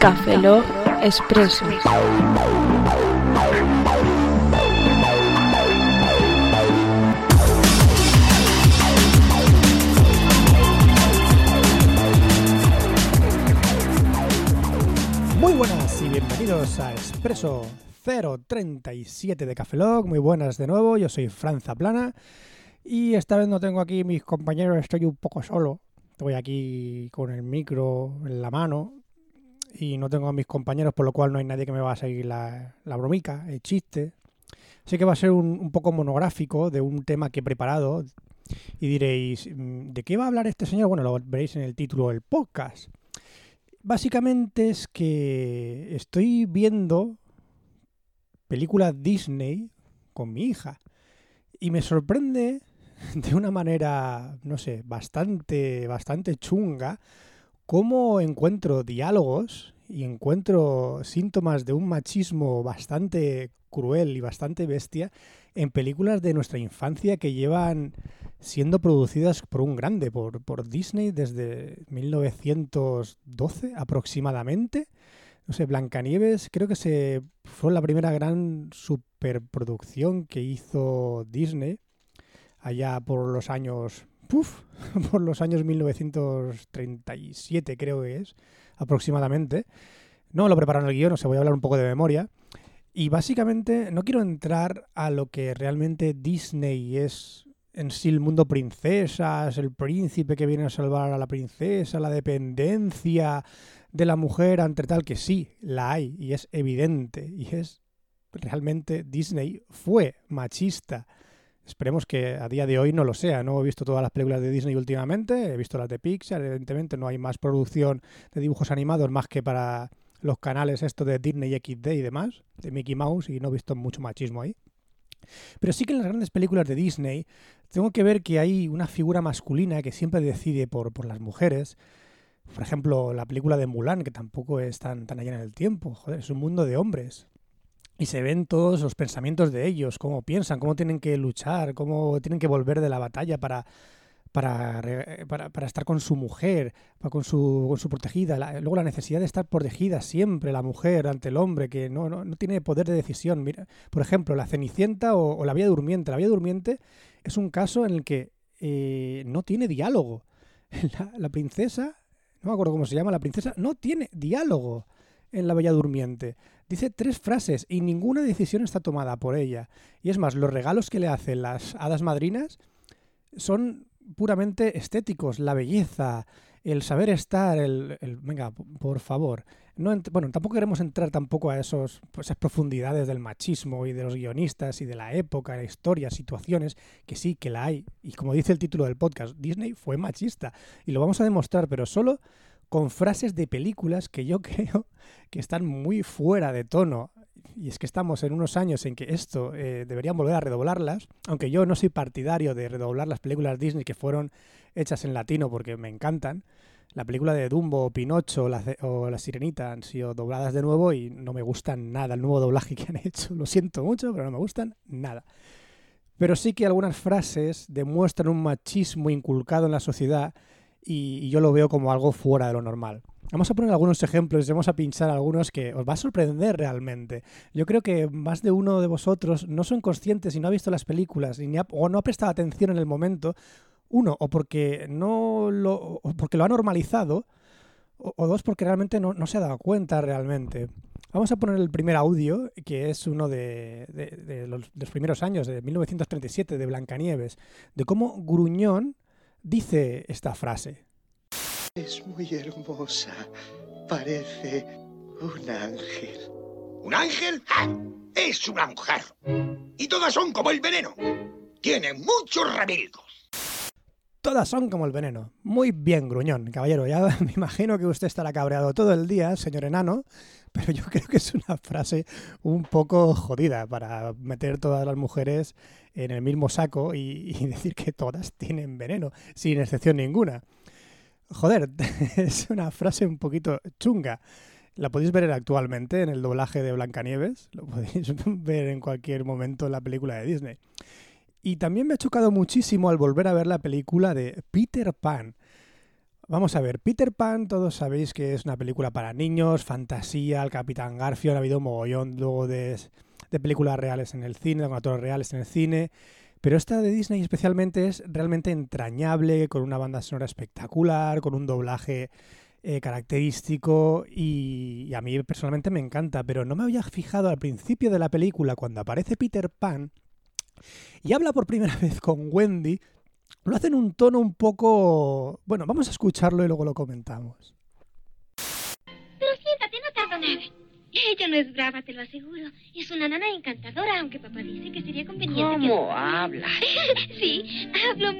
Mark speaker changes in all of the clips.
Speaker 1: Café Log Expreso.
Speaker 2: Muy buenas y bienvenidos a Expreso 037 de Café Log. Muy buenas de nuevo, yo soy Franza Plana y esta vez no tengo aquí mis compañeros, estoy un poco solo. Estoy aquí con el micro en la mano y no tengo a mis compañeros, por lo cual no hay nadie que me va a seguir la, la bromica, el chiste. Así que va a ser un, un poco monográfico de un tema que he preparado y diréis, mm, ¿de qué va a hablar este señor? Bueno, lo veréis en el título del podcast. Básicamente es que estoy viendo películas Disney con mi hija y me sorprende de una manera, no sé, bastante, bastante chunga cómo encuentro diálogos y encuentro síntomas de un machismo bastante cruel y bastante bestia en películas de nuestra infancia que llevan siendo producidas por un grande, por, por Disney desde 1912 aproximadamente. No sé, Blancanieves creo que se fue la primera gran superproducción que hizo Disney allá por los años puf, por los años 1937 creo que es aproximadamente. No lo prepararon el guion, o sea, voy a hablar un poco de memoria. Y básicamente no quiero entrar a lo que realmente Disney es en sí el mundo princesas, el príncipe que viene a salvar a la princesa, la dependencia de la mujer ante tal que sí, la hay y es evidente y es realmente Disney fue machista. Esperemos que a día de hoy no lo sea. No he visto todas las películas de Disney últimamente, he visto las de Pixar, evidentemente no hay más producción de dibujos animados más que para los canales estos de Disney XD y demás, de Mickey Mouse, y no he visto mucho machismo ahí. Pero sí que en las grandes películas de Disney tengo que ver que hay una figura masculina que siempre decide por, por las mujeres. Por ejemplo, la película de Mulan, que tampoco es tan, tan allá en el tiempo. Joder, es un mundo de hombres. Y se ven todos los pensamientos de ellos, cómo piensan, cómo tienen que luchar, cómo tienen que volver de la batalla para, para, para, estar con su mujer, con, su, con su protegida. Luego la necesidad de estar protegida siempre, la mujer ante el hombre, que no, no, no tiene poder de decisión. Mira, por ejemplo, la Cenicienta o, o, la Vía Durmiente. La Vía Durmiente es un caso en el que eh, no tiene diálogo. La, la, princesa, no me acuerdo cómo se llama, la princesa no tiene diálogo en la Bella Durmiente. Dice tres frases y ninguna decisión está tomada por ella. Y es más, los regalos que le hacen las hadas madrinas son puramente estéticos, la belleza, el saber estar, el, venga, por favor. No bueno, tampoco queremos entrar tampoco a esos, pues, esas profundidades del machismo y de los guionistas y de la época, la historia, situaciones, que sí, que la hay. Y como dice el título del podcast, Disney fue machista. Y lo vamos a demostrar, pero solo con frases de películas que yo creo que están muy fuera de tono y es que estamos en unos años en que esto eh, deberían volver a redoblarlas, aunque yo no soy partidario de redoblar las películas Disney que fueron hechas en latino porque me encantan. La película de Dumbo, Pinocho o La Sirenita han sido dobladas de nuevo y no me gustan nada el nuevo doblaje que han hecho. Lo siento mucho, pero no me gustan nada. Pero sí que algunas frases demuestran un machismo inculcado en la sociedad y, yo lo veo como algo fuera de lo normal. Vamos a poner algunos ejemplos y vamos a pinchar algunos que os va a sorprender realmente. Yo creo que más de uno de vosotros no son conscientes y no ha visto las películas ni o no ha prestado atención en el momento. Uno, o porque no lo, porque lo ha normalizado, o, dos, porque realmente no, no, se ha dado cuenta realmente. Vamos a poner el primer audio, que es uno de, de, de, los, de los primeros años, de 1937, de Blancanieves, de cómo Gruñón dice esta frase.
Speaker 3: Es muy hermosa. Parece un ángel.
Speaker 4: ¿Un ángel? ¡Ah! Es una mujer. Y todas son como el veneno. Tienen muchos remilgos.
Speaker 2: Todas son como el veneno. Muy bien, gruñón, caballero. Ya me imagino que usted estará cabreado todo el día, señor enano, pero yo creo que es una frase un poco jodida para meter todas las mujeres en el mismo saco y, decir que todas tienen veneno, sin excepción ninguna. Joder, es una frase un poquito chunga. La podéis ver actualmente en el doblaje de Blancanieves. Lo podéis ver en cualquier momento en la película de Disney. Y también me ha chocado muchísimo al volver a ver la película de Peter Pan. Vamos a ver, Peter Pan, todos sabéis que es una película para niños, fantasía, el Capitán Garfield, ha habido mogollón luego de, de películas reales en el cine, con actores reales en el cine, pero esta de Disney especialmente es realmente entrañable, con una banda sonora espectacular, con un doblaje eh, característico y, y a mí personalmente me encanta, pero no me había fijado al principio de la película cuando aparece Peter Pan y habla por primera vez con Wendy, lo hace en un tono un poco... Bueno, vamos a escucharlo y luego lo comentamos.
Speaker 5: Pero siéntate, no tardo nada. Ella no es brava, te lo aseguro. Es una nana encantadora, aunque papá dice que sería conveniente
Speaker 6: ¿Cómo habla?
Speaker 5: sí, hablo.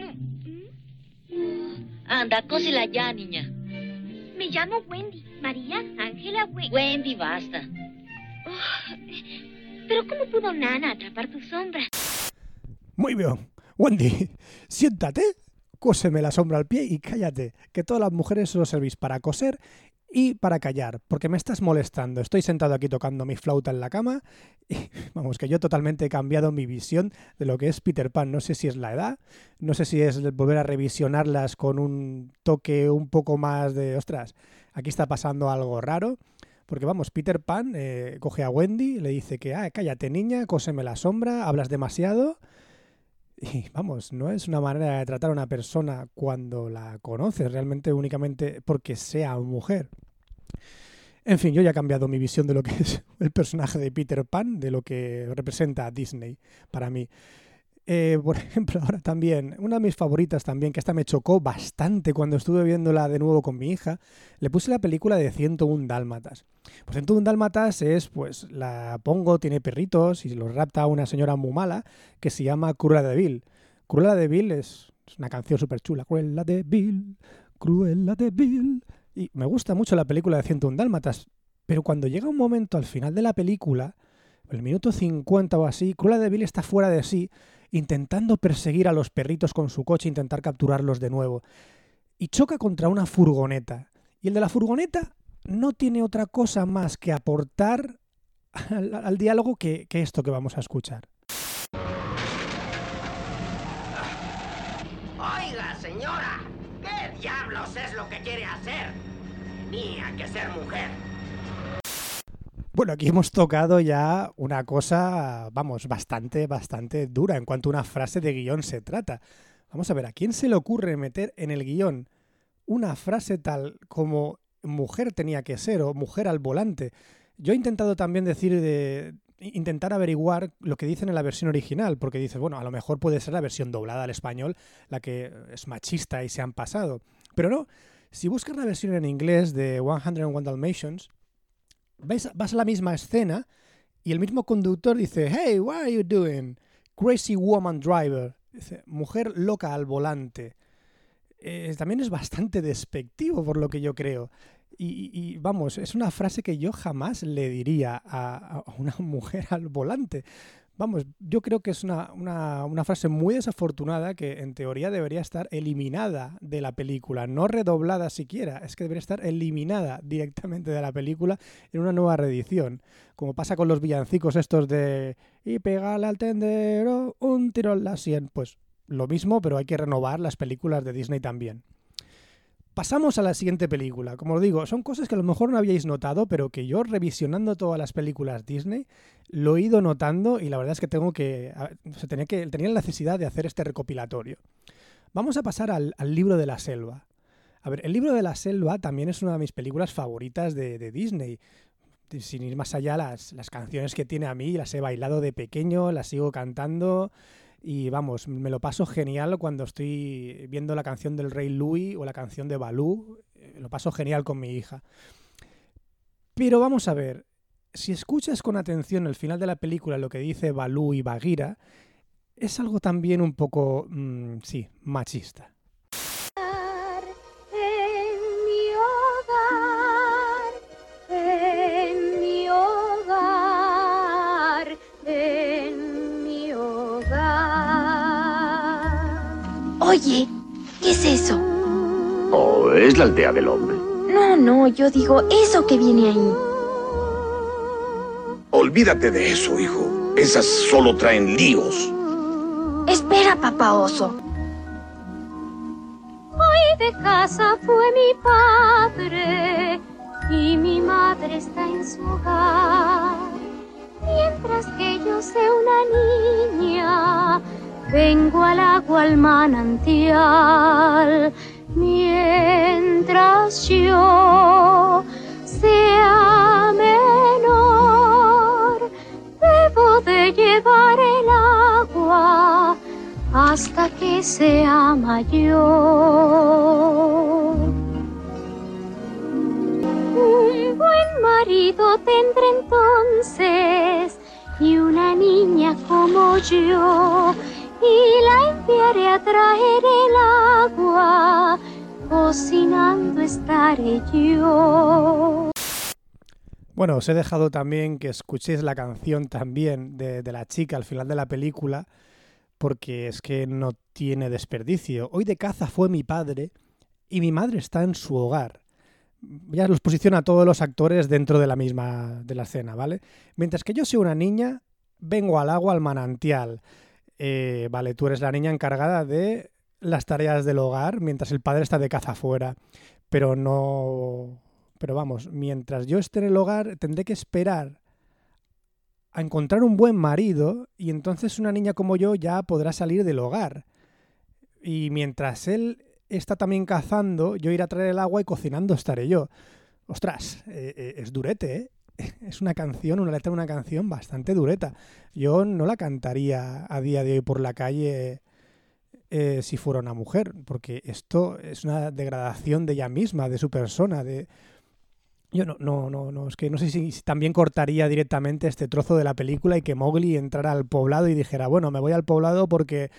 Speaker 5: ¿Mm?
Speaker 6: Anda, cósela ya, niña.
Speaker 5: Me llamo Wendy. María Ángela Wendy.
Speaker 6: Wendy, basta.
Speaker 5: Oh, pero ¿cómo pudo Nana atrapar tu sombra?
Speaker 2: Muy bien. Wendy, siéntate, cóseme la sombra al pie y cállate, que todas las mujeres solo servís para coser y para callar, porque me estás molestando. Estoy sentado aquí tocando mi flauta en la cama y vamos, que yo totalmente he cambiado mi visión de lo que es Peter Pan. No sé si es la edad, no sé si es volver a revisionarlas con un toque un poco más de, ostras, aquí está pasando algo raro. Porque vamos, Peter Pan eh, coge a Wendy, le dice que, ah, cállate niña, cóseme la sombra, hablas demasiado. Y vamos, no es una manera de tratar a una persona cuando la conoces realmente únicamente porque sea mujer. En fin, yo ya he cambiado mi visión de lo que es el personaje de Peter Pan, de lo que representa Disney para mí. Eh, por ejemplo, ahora también, una de mis favoritas también, que esta me chocó bastante cuando estuve viéndola de nuevo con mi hija, le puse la película de 101 Dálmatas. Pues 101 Dálmatas es, pues, la pongo, tiene perritos y los rapta una señora muy mala que se llama Cruella de Vil. Cruella de Vil es, una canción súper chula. Cruella de Vil, Cruella de Vil. Y me gusta mucho la película de 101 Dálmatas, pero cuando llega un momento al final de la película, el minuto 50 o así, Cruella de Vil está fuera de sí intentando perseguir a los perritos con su coche, intentar capturarlos de nuevo. Y choca contra una furgoneta. Y el de la furgoneta no tiene otra cosa más que aportar al, diálogo que, que esto que vamos a escuchar.
Speaker 7: Oiga, señora, ¿qué diablos es lo que quiere hacer? Tenía que ser mujer.
Speaker 2: Bueno, aquí hemos tocado ya una cosa, vamos, bastante, bastante dura en cuanto a una frase de guion se trata. Vamos a ver, ¿a quién se le ocurre meter en el guion una frase tal como mujer tenía que ser o mujer al volante? Yo he intentado también decir de intentar averiguar lo que dicen en la versión original, porque dices, bueno, a lo mejor puede ser la versión doblada al español la que es machista y se han pasado. Pero no, si buscas la versión en inglés de 101 Dalmatians, vas a la misma escena y el mismo conductor dice, hey, what are you doing? Crazy woman driver. Dice, mujer loca al volante. Eh, también es bastante despectivo por lo que yo creo. Y, vamos, es una frase que yo jamás le diría a una mujer al volante. Vamos, yo creo que es una, una, frase muy desafortunada que en teoría debería estar eliminada de la película, no redoblada siquiera, es que debería estar eliminada directamente de la película en una nueva reedición, como pasa con los villancicos estos de y pegale al tendero un tiro en la sien, pues lo mismo, pero hay que renovar las películas de Disney también. Pasamos a la siguiente película. Como os digo, son cosas que a lo mejor no habíais notado, pero que yo revisionando todas las películas Disney lo he ido notando y la verdad es que tengo que. O tenía, la necesidad de hacer este recopilatorio. Vamos a pasar al, libro de la selva. A ver, el libro de la selva también es una de mis películas favoritas de, Disney. Sin ir más allá, las canciones que tiene a mí las he bailado de pequeño, las sigo cantando. Y vamos, me lo paso genial cuando estoy viendo la canción del Rey Louis o la canción de Balú. Lo paso genial con mi hija. Pero vamos a ver, si escuchas con atención el final de la película lo que dice Balú y Bagheera, es algo también un poco, mmm, sí, machista.
Speaker 5: Oye, ¿qué es eso?
Speaker 8: Oh, es la aldea del hombre.
Speaker 5: No, no, yo digo eso que viene ahí.
Speaker 4: Olvídate de eso, hijo. Esas solo traen líos.
Speaker 5: Espera, papá oso. Oíd
Speaker 9: de casa fue mi padre y mi madre está en su hogar. Mientras que yo sé una niña, vengo al agua al manantial. Mientras yo sea menor, debo de llevar el agua hasta que sea mayor. Un buen marido tendré entonces y una niña como yo y la enviaré a traer el agua, cocinando estaré yo.
Speaker 2: Bueno, os he dejado también que escuchéis la canción también de, la chica al final de la película, porque es que no tiene desperdicio. Hoy de caza fue mi padre y mi madre está en su hogar. Ya los posiciona a todos los actores dentro de la misma de la escena, ¿vale? Mientras que yo soy una niña, vengo al agua, al manantial. Eh, vale, tú eres la niña encargada de las tareas del hogar mientras el padre está de caza afuera. Pero no... Pero vamos, mientras yo esté en el hogar, tendré que esperar a encontrar un buen marido y entonces una niña como yo ya podrá salir del hogar. Y mientras él está también cazando, yo iré a traer el agua y cocinando estaré yo. Ostras, eh, eh, es durete, ¿eh? Es una canción, una letra de una canción bastante dureta. Yo no la cantaría a día de hoy por la calle eh, si fuera una mujer, porque esto es una degradación de ella misma, de su persona, de... Yo no, no, no, no, es que no sé si, también cortaría directamente este trozo de la película y que Mowgli entrara al poblado y dijera, bueno, me voy al poblado porque,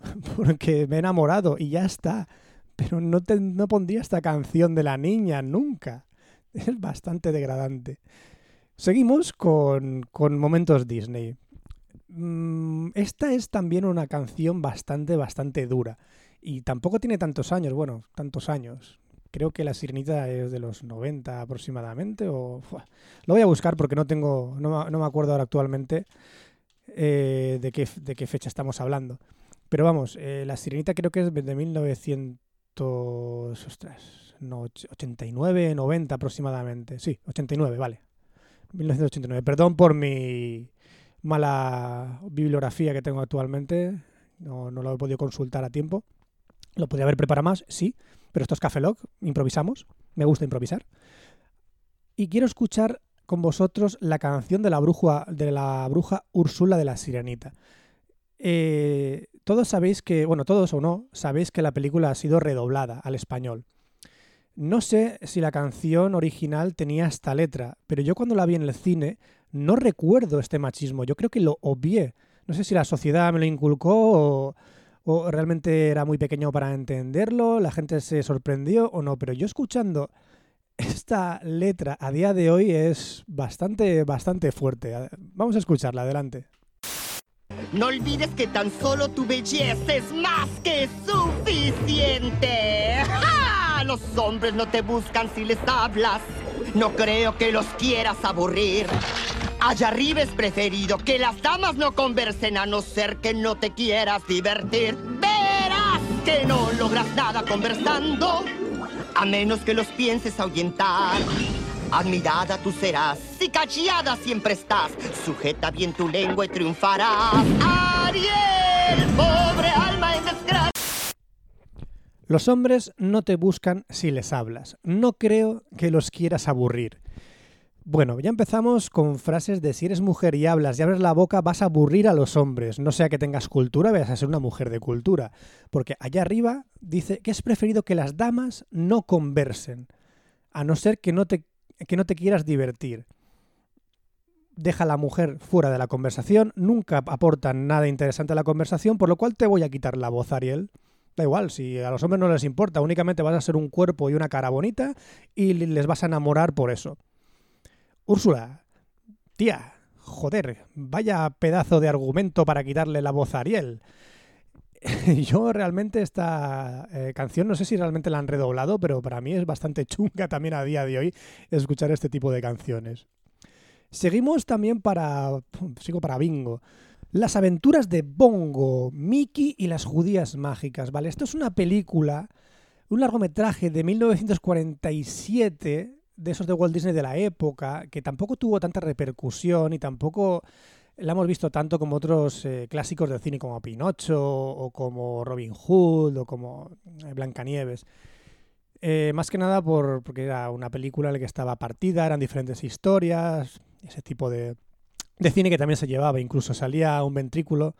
Speaker 2: porque me he enamorado y ya está. Pero no, te, no pondría esta canción de la niña nunca. Es bastante degradante. Seguimos con, con momentos Disney. Mm, Esta es también una canción bastante, bastante dura. Y tampoco tiene tantos años, bueno, tantos años. Creo que la sirenita es de los 90 aproximadamente. O... Lo voy a buscar porque no tengo. No, no me acuerdo ahora actualmente eh, de, qué, de qué fecha estamos hablando. Pero vamos, eh, la sirenita creo que es de 1900. Ostras, no, och- 89, 90 aproximadamente. Sí, 89, vale. 1989. Perdón por mi mala bibliografía que tengo actualmente. No, no lo he podido consultar a tiempo. Lo podría haber preparado más, sí, pero esto es Café Lock, improvisamos. Me gusta improvisar. Y quiero escuchar con vosotros la canción de la bruja, de la bruja Úrsula de la Sirenita. Eh, todos sabéis que, bueno, todos o no, sabéis que la película ha sido redoblada al español. No sé si la canción original tenía esta letra, pero yo cuando la vi en el cine no recuerdo este machismo. Yo creo que lo obvié. No sé si la sociedad me lo inculcó o, realmente era muy pequeño para entenderlo, la gente se sorprendió o no, pero yo escuchando esta letra a día de hoy es bastante, bastante fuerte. Vamos a escucharla, adelante.
Speaker 10: No olvides que tan solo tu belleza es más que suficiente. ¡Ja! Los hombres no te buscan si les hablas. No creo que los quieras aburrir. Allá arriba es preferido que las damas no conversen a no ser que no te quieras divertir. Verás que no logras nada conversando, a menos que los pienses ahuyentar. Admirada tú serás, si callada siempre estás. Sujeta bien tu lengua y triunfarás. Ariel,
Speaker 2: Los hombres no te buscan si les hablas. No creo que los quieras aburrir. Bueno, ya empezamos con frases de si eres mujer y hablas y abres la boca vas a aburrir a los hombres. No sea que tengas cultura, vayas a ser una mujer de cultura. Porque allá arriba dice que es preferido que las damas no conversen, a no ser que no te, que no te quieras divertir. Deja a la mujer fuera de la conversación, nunca aportan nada interesante a la conversación, por lo cual te voy a quitar la voz, Ariel. Da igual, si a los hombres no les importa, únicamente vas a ser un cuerpo y una cara bonita y les vas a enamorar por eso. Úrsula, tía, joder, vaya pedazo de argumento para quitarle la voz a Ariel. Yo realmente esta eh, canción no sé si realmente la han redoblado, pero para mí es bastante chunga también a día de hoy escuchar este tipo de canciones. Seguimos también para... Sigo para Bingo. Las aventuras de Bongo, Mickey y las judías mágicas, ¿vale? Esto es una película un largometraje de 1947 de esos de Walt Disney de la época, que tampoco tuvo tanta repercusión y tampoco la hemos visto tanto como otros eh, clásicos del cine como Pinocho o como Robin Hood o como eh, Blancanieves. Eh, más que nada por, porque era una película en la que estaba partida, eran diferentes historias, ese tipo de, de cine que también se llevaba. Incluso salía un ventrículo,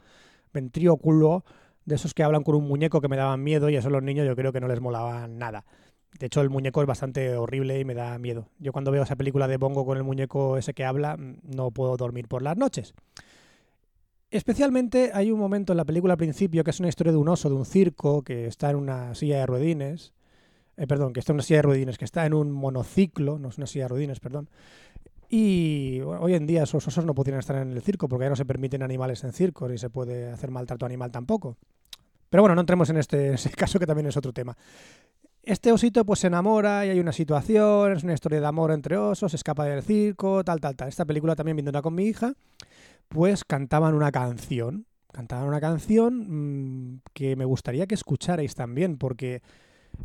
Speaker 2: ventríoculo, de esos que hablan con un muñeco que me daban miedo y eso a los niños yo creo que no les molaba nada. De hecho, el muñeco es bastante horrible y me da miedo. Yo cuando veo esa película de Bongo con el muñeco ese que habla, mm, no puedo dormir por las noches. Especialmente hay un momento en la película al principio que es una historia de un oso de un circo que está en una silla de ruedines. Eh, perdón, que está en una silla de ruedines, que está en un monociclo, no es una silla de ruedines, perdón. Y hoy en día esos osos no podrían estar en el circo porque ya no se permiten animales en circos y se puede hacer maltrato animal tampoco. Pero bueno, no entremos en este, caso que también es otro tema. Este osito pues se enamora y hay una situación, es una historia de amor entre osos, escapa del circo, tal, tal, tal. Esta película también viéndola con mi hija, pues cantaban una canción. Cantaban una canción mmm, que me gustaría que escucharais también, porque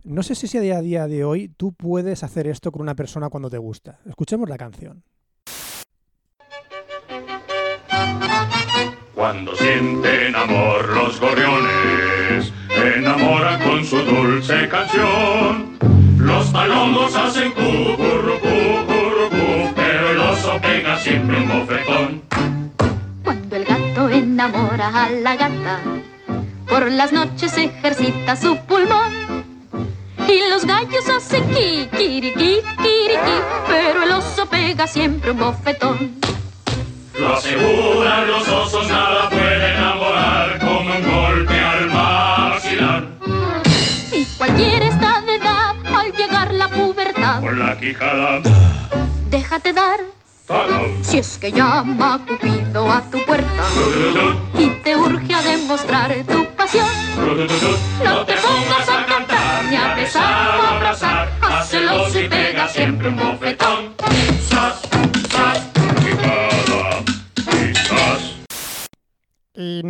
Speaker 2: no sé si a día, a día de hoy tú puedes hacer esto con una persona cuando te gusta. Escuchemos la canción.
Speaker 11: Cuando sienten amor los gorriones, enamoran con su dulce canción. Los palomos hacen cucurrucú, currucú, pero el oso pega siempre un bofetón.
Speaker 9: Cuando el gato enamora a la gata, por las noches ejercita su pulmón. Y los gallos hacen kikiriki, kiriki, pero el oso pega siempre un bofetón.
Speaker 11: Lo aseguran los osos, nada puede enamorar como un golpe al maxilar.
Speaker 9: Y cualquiera está de edad al llegar la pubertad.
Speaker 11: Por la quijada,
Speaker 9: Déjate dar. Si es que llama Cupido a tu puerta y te urge a demostrar tu pasión. No te pongas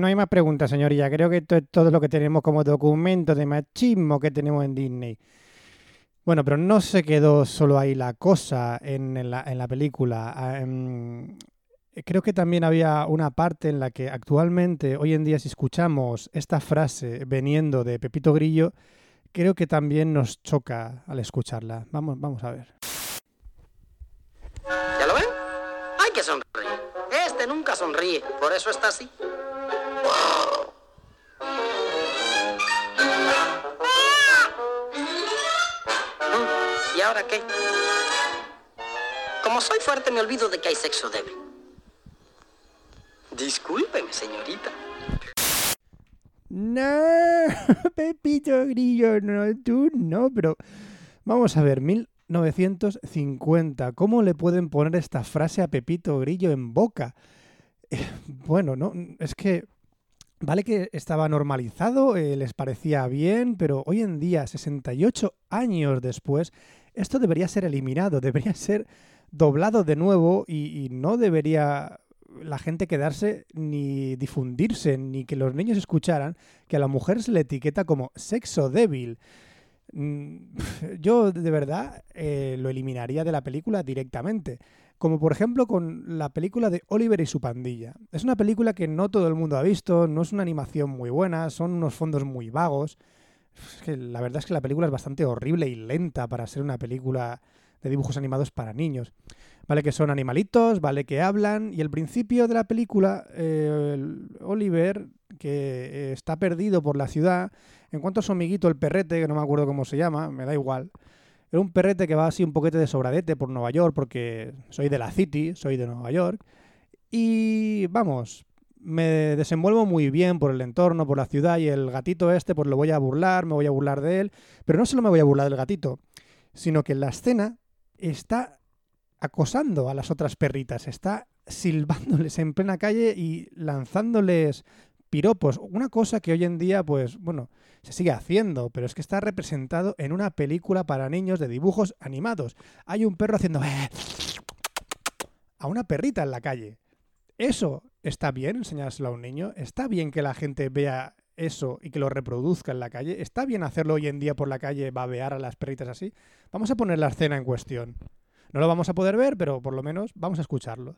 Speaker 2: no hay más preguntas, señoría. Creo que esto es todo lo que tenemos como documento de machismo que tenemos en Disney. Bueno, pero no se quedó solo ahí la cosa en, la película. Ah, em, creo que también había una parte en la que actualmente, hoy en día, si escuchamos esta frase veniendo de Pepito Grillo, creo que también nos choca al escucharla. Vamos, vamos a ver.
Speaker 7: ¿Ya lo ven? Hay que sonreír. Este nunca sonríe, por eso está así. Mm, ¿Y ahora qué? Como soy fuerte, me olvido de que hay sexo débil. Discúlpeme, señorita.
Speaker 2: No, Pepito Grillo, no, tú no, pero vamos a ver, 1950, ¿cómo le pueden poner esta frase a Pepito Grillo en boca? Eh, Bueno, no, es que vale que estaba normalizado, eh, les parecía bien, pero hoy en día, 68 años después, esto debería ser eliminado, debería ser doblado de nuevo y, y no debería la gente quedarse ni difundirse, ni que los niños escucharan que a la mujer se le etiqueta como sexo débil. Mm, Yo de verdad eh, lo eliminaría de la película directamente. Como por ejemplo con la película de Oliver y su pandilla. Es una película que no todo el mundo ha visto, no es una animación muy buena, son unos fondos muy vagos. La verdad es que la película es bastante horrible y lenta para ser una película de dibujos animados para niños. Vale que son animalitos, vale que hablan, y el principio de la película, eh, Oliver, que eh, está perdido por la ciudad, en cuanto a su amiguito, el perrete, que no me acuerdo cómo se llama, me da igual, era un perrete que va así un poquete de sobradete por Nueva York, porque soy de la City, soy de Nueva York, y vamos, me desenvuelvo muy bien por el entorno, por la ciudad, y el gatito este, pues lo voy a burlar, me voy a burlar de él, pero no solo me voy a burlar del gatito, sino que la escena está acosando a las otras perritas, está silbándoles en plena calle y lanzándoles piropos. Una cosa que hoy en día, pues, bueno, se sigue haciendo, pero es que está representado en una película para niños de dibujos animados. Hay un perro haciendo a una perrita en la calle. ¿Eso está bien enseñárselo a un niño? ¿Está bien que la gente vea eso y que lo reproduzca en la calle? ¿Está bien hacerlo hoy en día por la calle, babear a las perritas así? Vamos a poner la escena en cuestión. No lo vamos a poder ver, pero por lo menos vamos a escucharlo.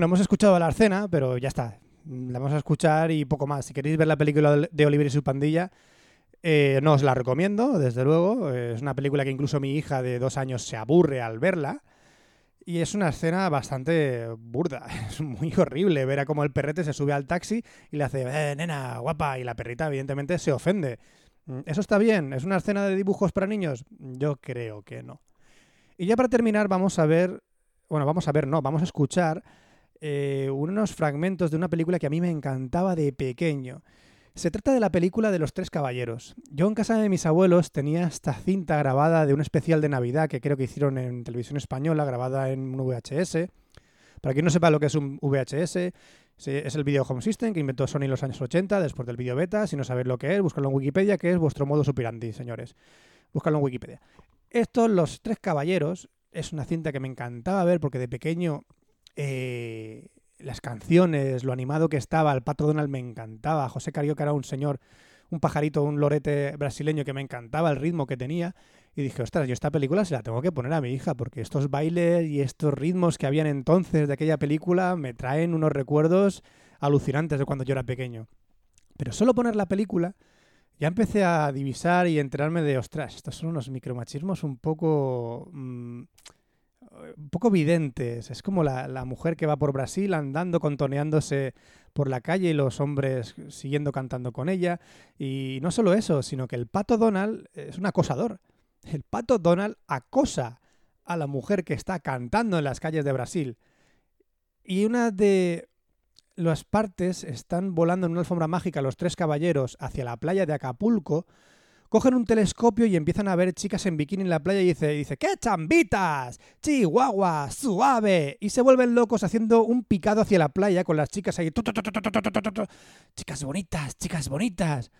Speaker 2: Bueno, hemos escuchado la escena, pero ya está. La vamos a escuchar y poco más. Si queréis ver la película de Oliver y su pandilla, eh, no os la recomiendo, desde luego. Es una película que incluso mi hija de dos años se aburre al verla. Y es una escena bastante burda. Es muy horrible ver a cómo el perrete se sube al taxi y le hace, eh, nena, guapa. Y la perrita, evidentemente, se ofende. Mm, ¿Eso está bien? ¿Es una escena de dibujos para niños? Yo creo que no. Y ya para terminar, vamos a ver. Bueno, vamos a ver, no, vamos a escuchar eh, unos fragmentos de una película que a mí me encantaba de pequeño. Se trata de la película de los tres caballeros. Yo en casa de mis abuelos tenía esta cinta grabada de un especial de Navidad que creo que hicieron en televisión española, grabada en un VHS. Para quien no sepa lo que es un VHS, es el Video Home System que inventó Sony en los años 80, después del video beta. Si no sabéis lo que es, búscalo en Wikipedia, que es vuestro modo superandi, señores. Búscalo en Wikipedia. Estos, Los Tres Caballeros, es una cinta que me encantaba ver porque de pequeño eh, las canciones, lo animado que estaba, el Pato Donald me encantaba, José Carioca era un señor, un pajarito, un lorete brasileño que me encantaba el ritmo que tenía. Y dije, ostras, yo esta película se la tengo que poner a mi hija, porque estos bailes y estos ritmos que habían entonces de aquella película me traen unos recuerdos alucinantes de cuando yo era pequeño. Pero solo poner la película, ya empecé a divisar y enterarme de, ostras, estos son unos micromachismos un poco... Mmm, un poco videntes. Es como la, la, mujer que va por Brasil andando, contoneándose por la calle y los hombres siguiendo cantando con ella. Y no solo eso, sino que el pato Donald es un acosador. El pato Donald acosa a la mujer que está cantando en las calles de Brasil. Y una de las partes están volando en una alfombra mágica los tres caballeros hacia la playa de Acapulco cogen un telescopio y empiezan a ver chicas en bikini en la playa y dice, dice ¡qué chambitas! ¡Chihuahua! ¡Suave! Y se vuelven locos haciendo un picado hacia la playa con las chicas ahí. Chicas bonitas, chicas bonitas.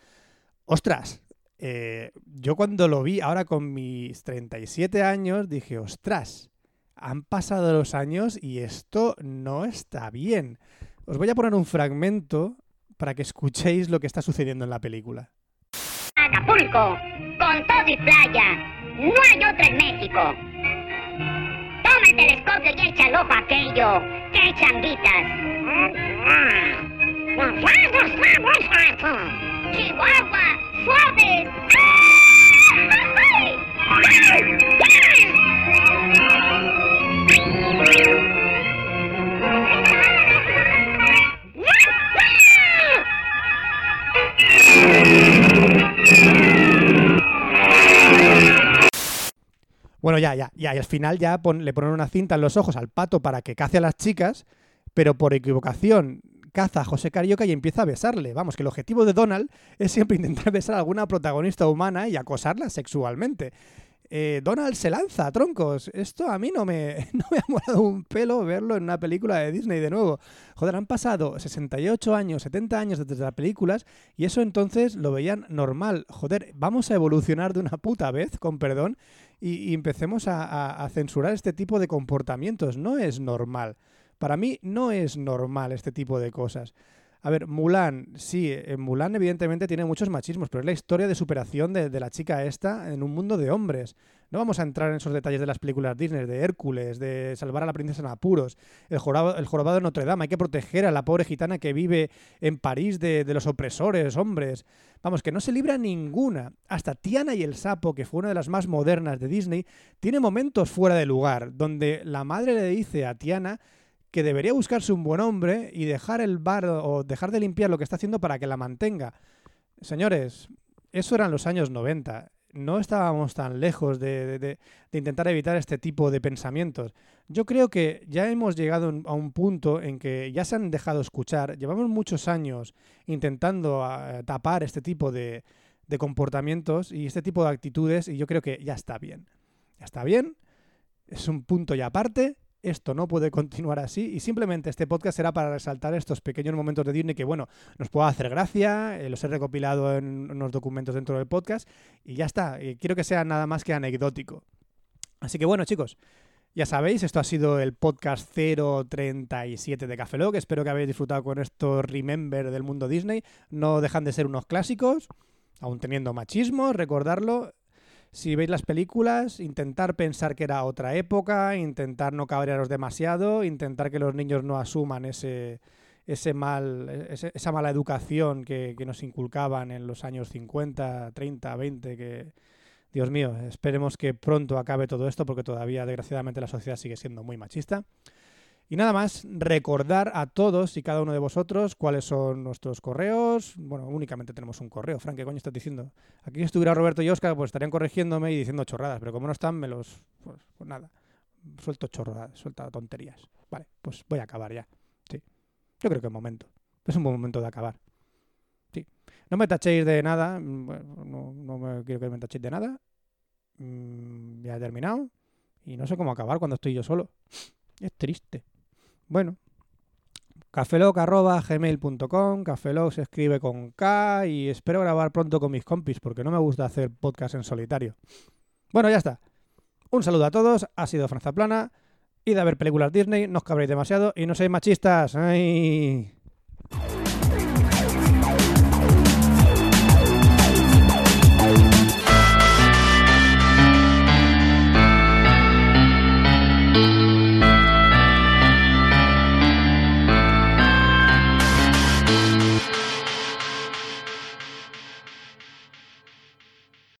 Speaker 2: Ostras, eh, yo cuando lo vi ahora con mis 37 años dije, ostras, han pasado los años y esto no está bien. Os voy a poner un fragmento para que escuchéis lo que está sucediendo en la película.
Speaker 12: Acapulco, con todo y playa. No hay otra en México. Toma el telescopio y echa el ojo a aquello. ¡Qué changuitas! Chihuahua, suaves.
Speaker 2: Bueno, ya, ya, ya. Y al final ya le ponen una cinta en los ojos al pato para que cace a las chicas, pero por equivocación caza a José Carioca y empieza a besarle. Vamos, que el objetivo de Donald es siempre intentar besar a alguna protagonista humana y acosarla sexualmente. Eh, Donald se lanza troncos. Esto a mí no me, no me ha molado un pelo verlo en una película de Disney de nuevo. Joder, han pasado 68 años, 70 años desde las películas y eso entonces lo veían normal. Joder, vamos a evolucionar de una puta vez, con perdón, y, empecemos a, a censurar este tipo de comportamientos. No es normal. Para mí no es normal este tipo de cosas. A ver, Mulan, sí, en Mulan evidentemente tiene muchos machismos, pero es la historia de superación de, de, la chica esta en un mundo de hombres. No vamos a entrar en esos detalles de las películas Disney, de Hércules, de salvar a la princesa en apuros, el jorobado, el jorobado de Notre Dame, hay que proteger a la pobre gitana que vive en París de, de los opresores, hombres. Vamos, que no se libra ninguna. Hasta Tiana y el sapo, que fue una de las más modernas de Disney, tiene momentos fuera de lugar, donde la madre le dice a Tiana que debería buscarse un buen hombre y dejar el bar o dejar de limpiar lo que está haciendo para que la mantenga. Señores, eso eran los años 90. No estábamos tan lejos de, intentar evitar este tipo de pensamientos. Yo creo que ya hemos llegado a un punto en que ya se han dejado escuchar. Llevamos muchos años intentando uh, tapar este tipo de, de comportamientos y este tipo de actitudes y yo creo que ya está bien. Ya está bien, es un punto y aparte, esto no puede continuar así y simplemente este podcast será para resaltar estos pequeños momentos de Disney que, bueno, nos puede hacer gracia, eh, los he recopilado en unos documentos dentro del podcast y ya está, quiero que sea nada más que anecdótico. Así que bueno, chicos, ya sabéis, esto ha sido el podcast 037 de Café Lock. Espero que habéis disfrutado con estos Remember del mundo Disney. No dejan de ser unos clásicos, aún teniendo machismo, recordarlo. Si veis las películas, intentar pensar que era otra época, intentar no cabrearos demasiado, intentar que los niños no asuman ese, ese mal, esa mala educación que, que nos inculcaban en los años 50, 30, 20, que, Dios mío, esperemos que pronto acabe todo esto porque todavía desgraciadamente la sociedad sigue siendo muy machista. Y nada más, recordar a todos y cada uno de vosotros cuáles son nuestros correos. Bueno, únicamente tenemos un correo. Frank, ¿qué coño estás diciendo? Aquí estuviera Roberto y Oscar, pues estarían corrigiéndome y diciendo chorradas, pero como no están, me los... Pues, pues nada, suelto chorradas, suelto tonterías. Vale, pues voy a acabar ya. Sí, yo creo que es momento. Es un buen momento de acabar. Sí. No me tachéis de nada. mm, bueno, no, no me quiero que me tachéis de nada. Mm, ya he terminado. Y no sé cómo acabar cuando estoy yo solo. Es triste. Bueno. cafeloc.gmail.com Cafeloc se escribe con K y espero grabar pronto con mis compis porque no me gusta hacer podcast en solitario. Bueno, ya está. Un saludo a todos. Ha sido Franza Plana. Id a ver películas Disney, no os cabréis demasiado y no seáis machistas. ¡Ay!